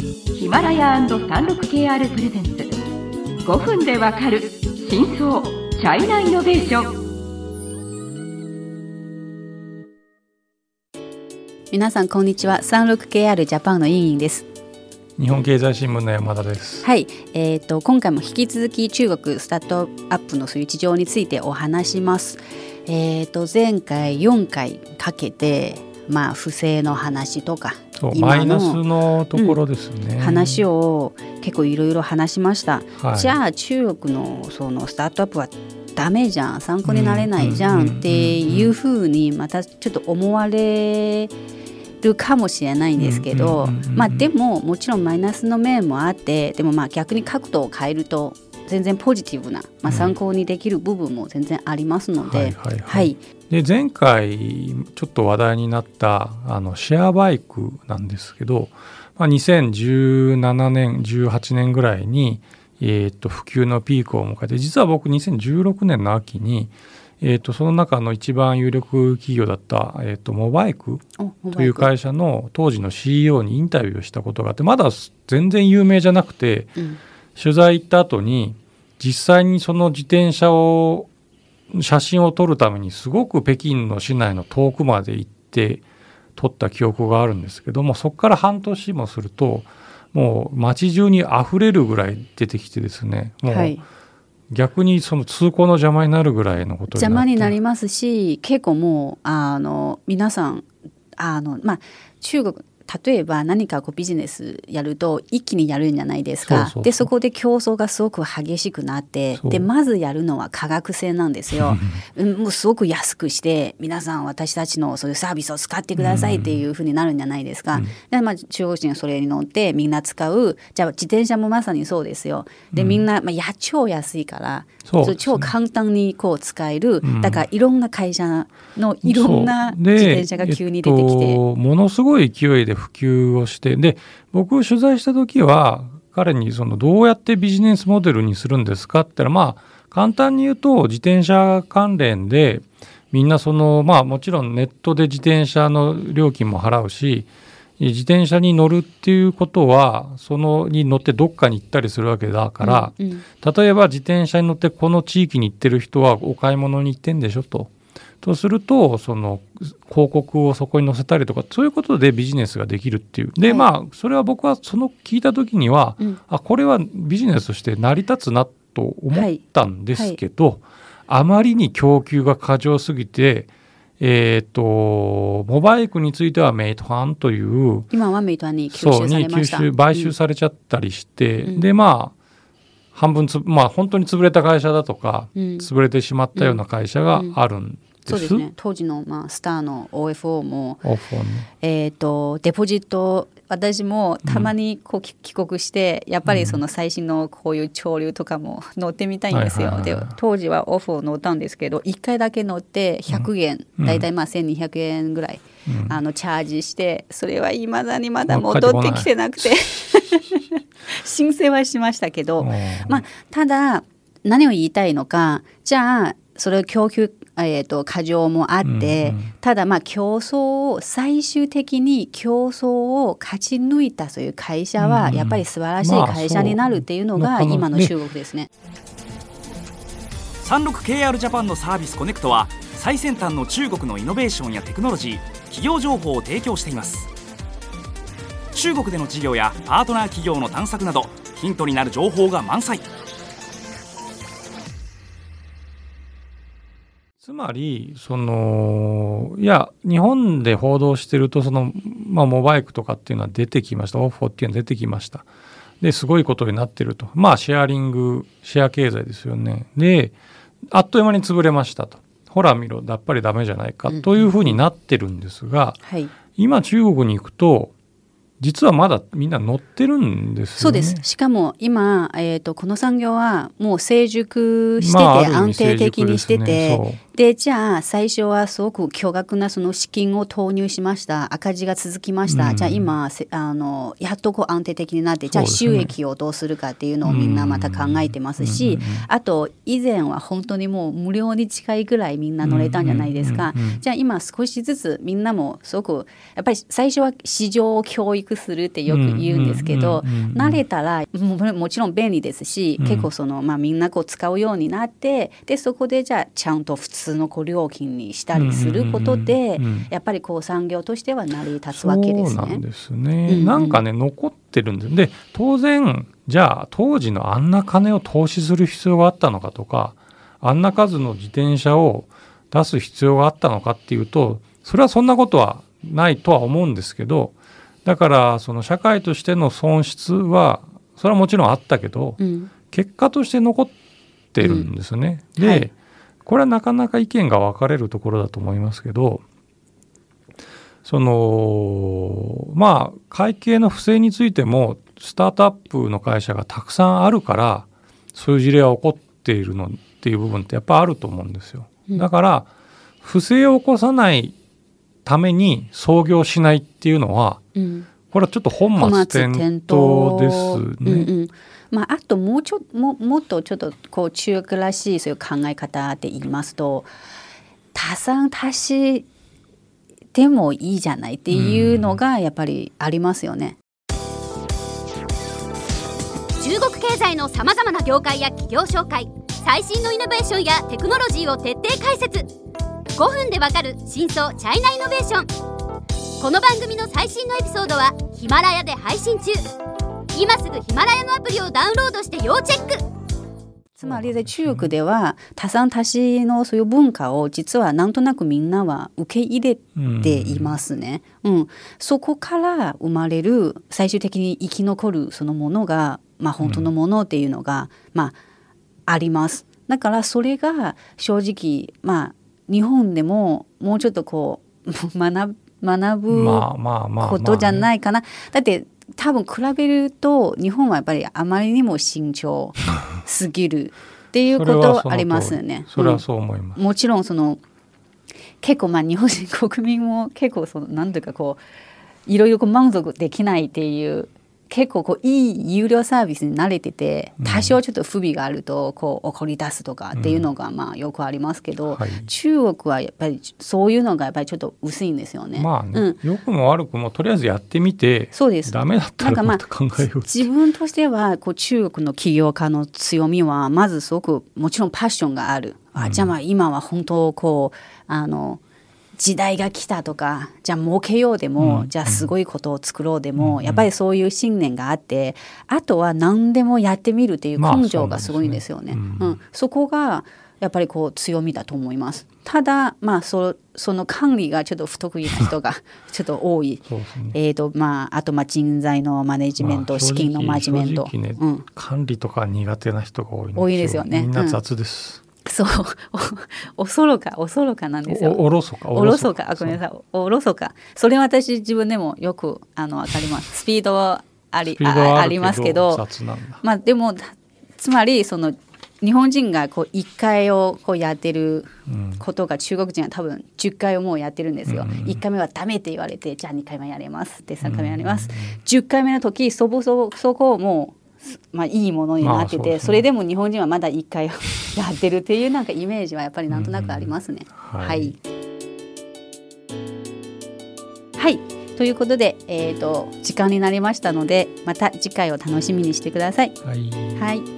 ヒマラヤ &36KR プレゼンツ。5分でわかる真相チャイナイノベーション。皆さんこんにちは。36KR ジャパンの委員です。日本経済新聞の山田です。はい、えーと、今回も引き続き中国スタートアップのそういう事情についてお話します。えーと、前回4回かけてまあ不正の話とかマイナスのところですね、うん、話を結構いろいろ話しました、はい、じゃあ中国のそのスタートアップはダメじゃん参考になれないじゃんっていうふうにまたちょっと思われるかもしれないんですけど、まあでももちろんマイナスの面もあってでもまあ逆に角度を変えると全然ポジティブな、まあ、参考にできる部分も全然ありますので。で前回ちょっと話題になったあのシェアバイクなんですけど、まあ、2017年18年ぐらいに、えー、と普及のピークを迎えて実は僕2016年の秋にえーと、その中の一番有力企業だった、えーと、モバイクという会社の当時の CEO にインタビューをしたことがあってまだ全然有名じゃなくて、うん、取材行った後に実際にその自転車を写真を撮るためにすごく北京の市内の遠くまで行って撮った記憶があるんですけどもそこから半年もするともう街中にあふれるぐらい出てきてですねもう、はい。逆にその通行の邪魔になるぐらいのこと邪魔になりますし結構もうあの皆さんあの、まあ、中国例えば何かこうビジネスやると一気にやるんじゃないですか。でそこで競争がすごく激しくなってでまずやるのは価格戦なんですよ。もうすごく安くして皆さん私たちのそういうサービスを使ってくださいっていうふうになるんじゃないですか。うん、でまあ中国人はそれに乗ってみんな使うじゃあ自転車もまさにそうですよ。でみんな、まあ、や超安いから。そう超簡単にこう使える、うん、だからいろんな会社のいろんな自転車が急に出てきて、えっと、ものすごい勢いで普及をしてで僕取材した時は彼にそのどうやってビジネスモデルにするんですかって言ったらまあ簡単に言うと自転車関連でみんなそのまあもちろんネットで自転車の料金も払うし自転車に乗るっていうことはそのに乗ってどっかに行ったりするわけだから、うんうん、例えば自転車に乗ってこの地域に行ってる人はお買い物に行ってんでしょと。とするとその広告をそこに載せたりとかそういうことでビジネスができるっていう。で、はい、まあそれは僕はその聞いた時には、うん、あこれはビジネスとして成り立つなと思ったんですけど、はい。はい、あまりに供給が過剰すぎてえーと、モバイクについてはメイトハンという今はメイトハンに吸収されました。買収されちゃったりして、うん、でまあ半分つまあ本当に潰れた会社だとか、うん、潰れてしまったような会社があるんそうですね。当時の、まあ、スターの OFO も、ね、えーと、デポジット私もたまにこう、帰国してやっぱりその最新のこういう潮流とかも乗ってみたいんですよ。で当時はオフを乗ったんですけど1回だけ乗って100元、うん、大体まあ1200円ぐらい、うん、あのチャージしてそれはいまだにまだ戻ってきてなくて 申請はしましたけど、まあ、ただ何を言いたいのかじゃあそれを供給えーと、過剰もあって、うんうん、ただまあ競争を最終的に競争を勝ち抜いたそういう会社はやっぱり素晴らしい会社になるっていうのが今の中国ですね。36KR ジャパンのサービスコネクトは最先端の中国のイノベーションやテクノロジー企業情報を提供しています。中国での事業やパートナー企業の探索などヒントになる情報が満載まりそのいや日本で報道してるとその、まあ、モバイクとかっていうのは出てきました。オフォっていうのは出てきました。ですごいことになってると。まあシェアリングシェア経済ですよね。であっという間に潰れましたと。ほら見ろやっぱりダメじゃないか。というふうになってるんですが、うんはい、今中国に行くと実はまだみんな乗ってるんです、ね、そうです。しかも今、えーと、この産業はもう成熟してて、安定的にしてて、でじゃあ最初はすごく巨額なその資金を投入しました。赤字が続きました、うん、じゃあ今あのやっとこう安定的になってじゃあ収益をどうするかっていうのをみんなまた考えてますし、あと以前は本当にもう無料に近いぐらいみんな乗れたんじゃないですか、じゃあ今少しずつみんなもすごくやっぱり最初は市場を教育するってよく言うんですけど、慣れたらももちろん便利ですし、結構その、まあ、みんなこう使うようになってでそこでじゃあちゃんと普通のこう料金にしたりすることで、やっぱりこう産業としては成り立つわけですね。そうなんですね、うん。うん、なんかね残ってるんです。で当然じゃあ当時のあんな金を投資する必要があったのかとかあんな数の自転車を出す必要があったのかっていうとそれはそんなことはないとは思うんですけどだからその社会としての損失はそれはもちろんあったけど、うん、結果として残ってるんですね。うん、で、はい、これはなかなか意見が分かれるところだと思いますけどそのまあ会計の不正についてもスタートアップの会社がたくさんあるからそういう事例は起こっているのっていう部分ってやっぱあると思うんですよ。だから不正を起こさないために創業しないっていうのは、うん、これはちょっと本末転倒ですね。うんうんまあ、あともうちょももっとちょっとこう中学らしいそういう考え方で言いますと多産多死でもいいじゃないっていうのがやっぱりありますよね。中国経済のさまざまな業界や企業紹介最新のイノベーションやテクノロジーを徹底解説。5分でわかる真相チャイナイノベーション。この番組の最新のエピソードはヒマラヤで配信中。今すぐヒマラヤのアプリをダウンロードして要チェックつまり中国では多産多死のそういう文化を実はなんとなくみんなは受け入れていますね。うん、うん、そこから生まれる最終的に生き残るそのものが、まあ、本当のものっていうのが、まあ、あります。だからそれが正直まあ日本でももうちょっとこう学 学ぶことじゃないかな。だって多分比べると日本はやっぱりあまりにも慎重 すぎるっていうことありますよね。それはそう思います。うん、もちろんその結構まあ日本人国民も結構そのなんていうかこういろいろ満足できないっていう結構こういい有料サービスに慣れてて多少ちょっと不備があるとこう怒り出すとかっていうのがまあよくありますけど、うんはい、中国はやっぱりそういうのがやっぱりちょっと薄いんですよね。まあね、うん、良くも悪くもとりあえずやってみてそうです。ダメだったらまた考えよう。自分としてはこう中国の起業家の強みはまずすごくもちろんパッションがある。あじゃあまあ今は本当こうあの時代が来たとかじゃあ儲けようでも、うん、じゃあすごいことを作ろうでも、うん、やっぱりそういう信念があってあとは何でもやってみるっていう根性がすごいんですよね。まあ、そ、ね。うん、そこがやっぱりこう強みだと思います。ただまあそその管理がちょっと不得意な人が ちょっと多い。ね、えっ、とまああとまあ人材のマネジメント、まあ、資金のマネジメント、ね、管理とか苦手な人が多い多いですよね。みんな雑です。そう。お そろかおそろかなんですよ。おろそかおろそか。あごめんなさい。おろそか。それは私自分でもよくあの分かります。スピードはありありますけどまあでもつまりその日本人がこう1回をこうやってることが中国人は多分10回をもうやってるんですよ。うん、1回目はダメって言われてじゃあ2回目やれますで3回目やります。うん、10回目の時そぼそぼそこをもうまあ、いいものになってて、それでも日本人はまだ1回やってるっていうなんかイメージはやっぱりなんとなくありますね。はい、はい、はい、ということで、えーと、時間になりましたのでまた次回を楽しみにしてください。はい、はい